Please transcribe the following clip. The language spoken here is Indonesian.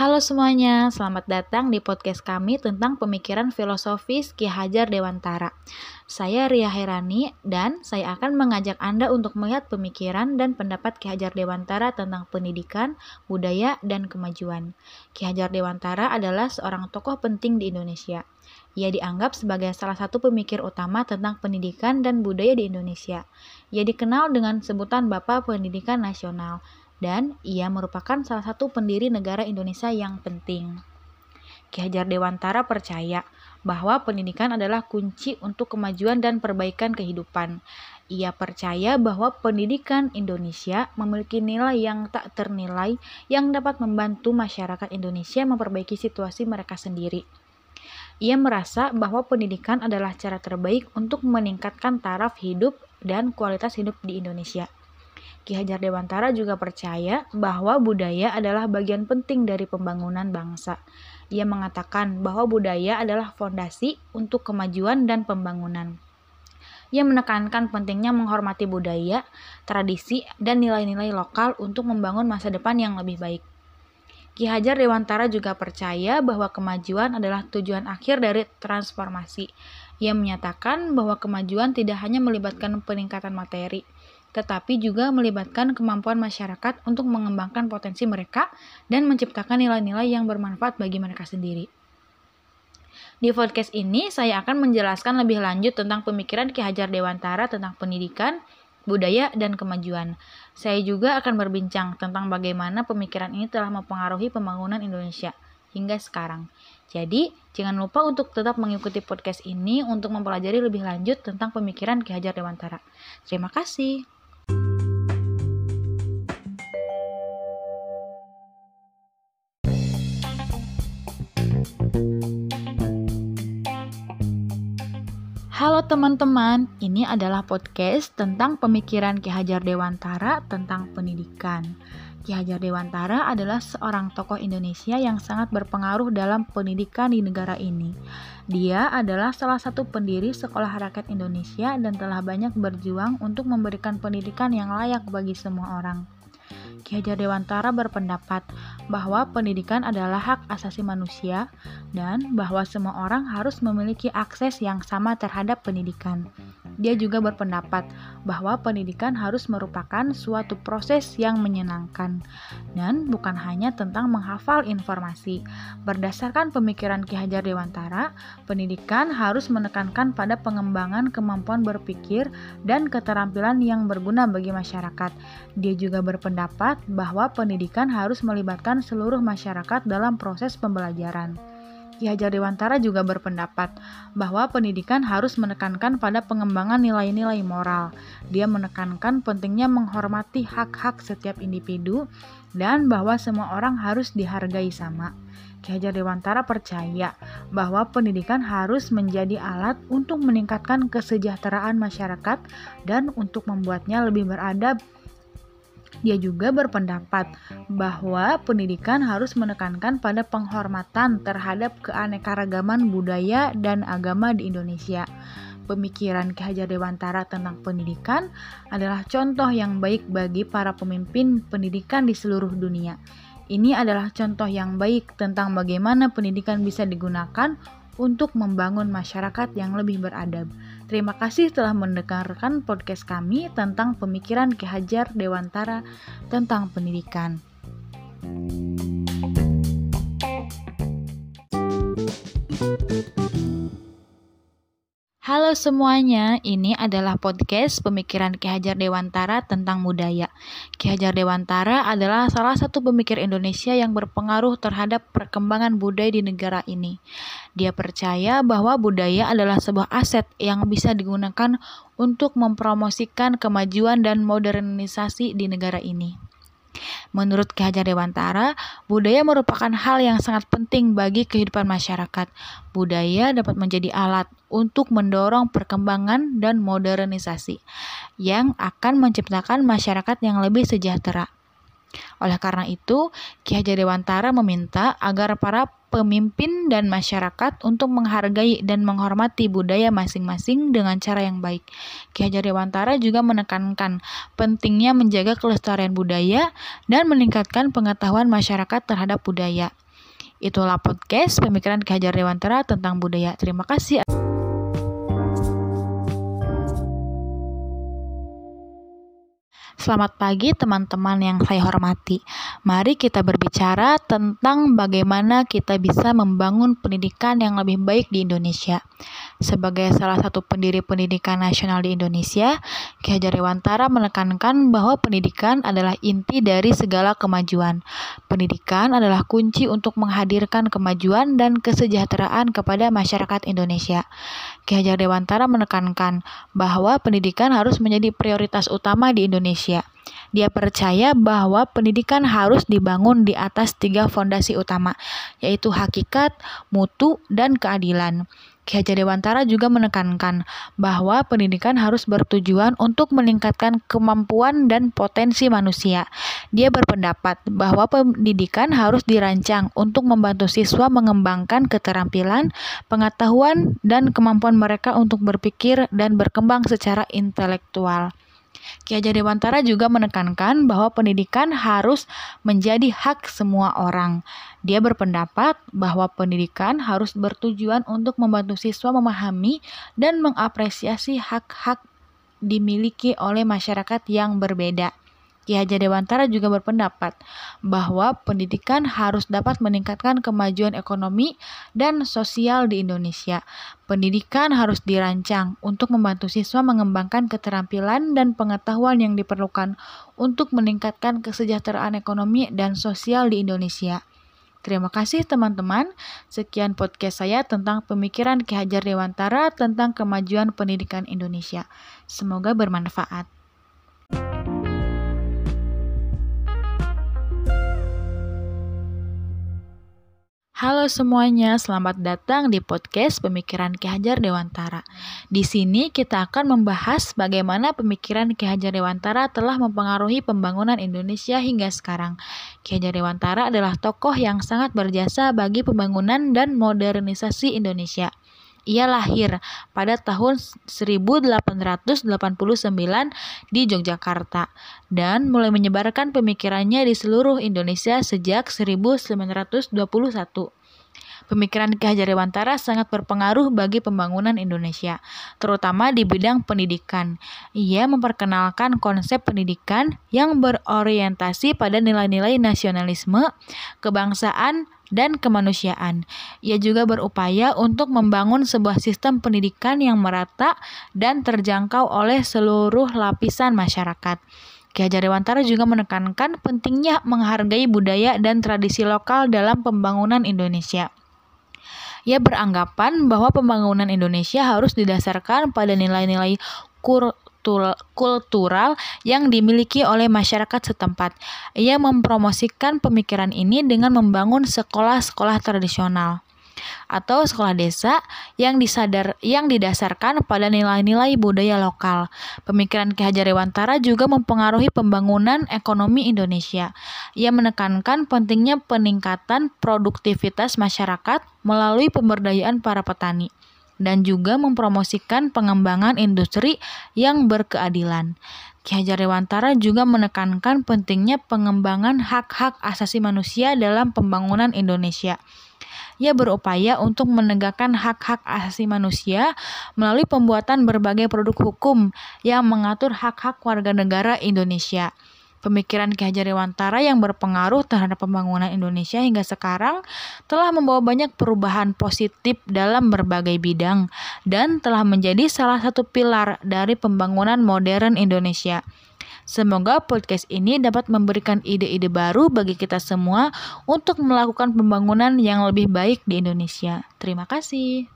Halo semuanya, selamat datang di podcast kami tentang pemikiran filosofis Ki Hajar Dewantara. Saya Ria Herani dan saya akan mengajak Anda untuk melihat pemikiran dan pendapat Ki Hajar Dewantara tentang pendidikan, budaya, dan kemajuan. Ki Hajar Dewantara adalah seorang tokoh penting di Indonesia. Ia dianggap sebagai salah satu pemikir utama tentang pendidikan dan budaya di Indonesia. Ia dikenal dengan sebutan Bapak Pendidikan Nasional dan ia merupakan salah satu pendiri negara Indonesia yang penting. Ki Hajar Dewantara percaya bahwa pendidikan adalah kunci untuk kemajuan dan perbaikan kehidupan. Ia percaya bahwa pendidikan Indonesia memiliki nilai yang tak ternilai yang dapat membantu masyarakat Indonesia memperbaiki situasi mereka sendiri. Ia merasa bahwa pendidikan adalah cara terbaik untuk meningkatkan taraf hidup dan kualitas hidup di Indonesia. Ki Hajar Dewantara juga percaya bahwa budaya adalah bagian penting dari pembangunan bangsa. Ia mengatakan bahwa budaya adalah fondasi untuk kemajuan dan pembangunan. Ia menekankan pentingnya menghormati budaya, tradisi, dan nilai-nilai lokal untuk membangun masa depan yang lebih baik. Ki Hajar Dewantara juga percaya bahwa kemajuan adalah tujuan akhir dari transformasi. Ia menyatakan bahwa kemajuan tidak hanya melibatkan peningkatan materi, tetapi juga melibatkan kemampuan masyarakat untuk mengembangkan potensi mereka dan menciptakan nilai-nilai yang bermanfaat bagi mereka sendiri. Di podcast ini, saya akan menjelaskan lebih lanjut tentang pemikiran Ki Hajar Dewantara tentang pendidikan, budaya, dan kemajuan. Saya juga akan berbincang tentang bagaimana pemikiran ini telah mempengaruhi pembangunan Indonesia hingga sekarang. Jadi, jangan lupa untuk tetap mengikuti podcast ini untuk mempelajari lebih lanjut tentang pemikiran Ki Hajar Dewantara. Terima kasih. Halo teman-teman, ini adalah podcast tentang pemikiran Ki Hajar Dewantara tentang pendidikan. Ki Hajar Dewantara adalah seorang tokoh Indonesia yang sangat berpengaruh dalam pendidikan di negara ini. Dia adalah salah satu pendiri Sekolah Rakyat Indonesia dan telah banyak berjuang untuk memberikan pendidikan yang layak bagi semua orang. Ki Hajar Dewantara berpendapat bahwa pendidikan adalah hak asasi manusia dan bahwa semua orang harus memiliki akses yang sama terhadap pendidikan. Dia juga berpendapat bahwa pendidikan harus merupakan suatu proses yang menyenangkan dan bukan hanya tentang menghafal informasi. Berdasarkan pemikiran Ki Hajar Dewantara, pendidikan harus menekankan pada pengembangan kemampuan berpikir dan keterampilan yang berguna bagi masyarakat. Dia juga berpendapat bahwa pendidikan harus melibatkan seluruh masyarakat dalam proses pembelajaran. Ki Hajar Dewantara juga berpendapat bahwa pendidikan harus menekankan pada pengembangan nilai-nilai moral. Dia menekankan pentingnya menghormati hak-hak setiap individu dan bahwa semua orang harus dihargai sama. Ki Hajar Dewantara percaya bahwa pendidikan harus menjadi alat untuk meningkatkan kesejahteraan masyarakat dan untuk membuatnya lebih beradab dia juga berpendapat bahwa pendidikan harus menekankan pada penghormatan terhadap keanekaragaman budaya dan agama di Indonesia. Pemikiran Ki Hajar Dewantara tentang pendidikan adalah contoh yang baik bagi para pemimpin pendidikan di seluruh dunia. Ini adalah contoh yang baik tentang bagaimana pendidikan bisa digunakan untuk membangun masyarakat yang lebih beradab. Terima kasih telah mendengarkan podcast kami tentang pemikiran Ki Hajar Dewantara tentang pendidikan. Semuanya, ini adalah podcast pemikiran Ki Hajar Dewantara tentang budaya. Ki Hajar Dewantara adalah salah satu pemikir Indonesia yang berpengaruh terhadap perkembangan budaya di negara ini. Dia percaya bahwa budaya adalah sebuah aset yang bisa digunakan untuk mempromosikan kemajuan dan modernisasi di negara ini. Menurut Ki Hajar Dewantara, budaya merupakan hal yang sangat penting bagi kehidupan masyarakat. Budaya dapat menjadi alat untuk mendorong perkembangan dan modernisasi yang akan menciptakan masyarakat yang lebih sejahtera. Oleh karena itu, Ki Hajar Dewantara meminta agar para pemimpin dan masyarakat untuk menghargai dan menghormati budaya masing-masing dengan cara yang baik. Ki Hajar Dewantara juga menekankan pentingnya menjaga kelestarian budaya dan meningkatkan pengetahuan masyarakat terhadap budaya. Itulah podcast pemikiran Ki Hajar Dewantara tentang budaya. Terima kasih. Selamat pagi teman-teman yang saya hormati. Mari kita berbicara tentang bagaimana kita bisa membangun pendidikan yang lebih baik di Indonesia. Sebagai salah satu pendiri pendidikan nasional di Indonesia, Ki Hajar Dewantara menekankan bahwa pendidikan adalah inti dari segala kemajuan. Pendidikan adalah kunci untuk menghadirkan kemajuan dan kesejahteraan kepada masyarakat Indonesia. Ki Hajar Dewantara menekankan bahwa pendidikan harus menjadi prioritas utama di Indonesia. Dia percaya bahwa pendidikan harus dibangun di atas tiga fondasi utama, yaitu hakikat, mutu, dan keadilan. Ki Hajar Dewantara juga menekankan bahwa pendidikan harus bertujuan untuk meningkatkan kemampuan dan potensi manusia. Dia berpendapat bahwa pendidikan harus dirancang untuk membantu siswa mengembangkan keterampilan, pengetahuan, dan kemampuan mereka untuk berpikir dan berkembang secara intelektual. Ki Hajar Dewantara juga menekankan bahwa pendidikan harus menjadi hak semua orang. Dia berpendapat bahwa pendidikan harus bertujuan untuk membantu siswa memahami dan mengapresiasi hak-hak dimiliki oleh masyarakat yang berbeda. Ki Hajar Dewantara juga berpendapat bahwa pendidikan harus dapat meningkatkan kemajuan ekonomi dan sosial di Indonesia. Pendidikan harus dirancang untuk membantu siswa mengembangkan keterampilan dan pengetahuan yang diperlukan untuk meningkatkan kesejahteraan ekonomi dan sosial di Indonesia. Terima kasih teman-teman. Sekian podcast saya tentang pemikiran Ki Hajar Dewantara tentang kemajuan pendidikan Indonesia. Semoga bermanfaat. Halo semuanya, selamat datang di podcast Pemikiran Ki Hajar Dewantara. Di sini kita akan membahas bagaimana pemikiran Ki Hajar Dewantara telah mempengaruhi pembangunan Indonesia hingga sekarang. Ki Hajar Dewantara adalah tokoh yang sangat berjasa bagi pembangunan dan modernisasi Indonesia. Ia lahir pada tahun 1889 di Yogyakarta dan mulai menyebarkan pemikirannya di seluruh Indonesia sejak 1921. Pemikiran Ki Hajar Dewantara sangat berpengaruh bagi pembangunan Indonesia, terutama di bidang pendidikan. Ia memperkenalkan konsep pendidikan yang berorientasi pada nilai-nilai nasionalisme, kebangsaan, dan kemanusiaan. Ia juga berupaya untuk membangun sebuah sistem pendidikan yang merata dan terjangkau oleh seluruh lapisan masyarakat. Ki Hajar Dewantara juga menekankan pentingnya menghargai budaya dan tradisi lokal dalam pembangunan Indonesia. Ia beranggapan bahwa pembangunan Indonesia harus didasarkan pada nilai-nilai kultural yang dimiliki oleh masyarakat setempat. Ia mempromosikan pemikiran ini dengan membangun sekolah-sekolah tradisional atau sekolah desa yang disadar yang didasarkan pada nilai-nilai budaya lokal. Pemikiran Ki Hajar Dewantara juga mempengaruhi pembangunan ekonomi Indonesia. Ia menekankan pentingnya peningkatan produktivitas masyarakat melalui pemberdayaan para petani dan juga mempromosikan pengembangan industri yang berkeadilan. Ki Hajar Dewantara juga menekankan pentingnya pengembangan hak-hak asasi manusia dalam pembangunan Indonesia. Ia berupaya untuk menegakkan hak-hak asasi manusia melalui pembuatan berbagai produk hukum yang mengatur hak-hak warga negara Indonesia. Pemikiran Ki Hajar Dewantara yang berpengaruh terhadap pembangunan Indonesia hingga sekarang telah membawa banyak perubahan positif dalam berbagai bidang dan telah menjadi salah satu pilar dari pembangunan modern Indonesia. Semoga podcast ini dapat memberikan ide-ide baru bagi kita semua untuk melakukan pembangunan yang lebih baik di Indonesia. Terima kasih.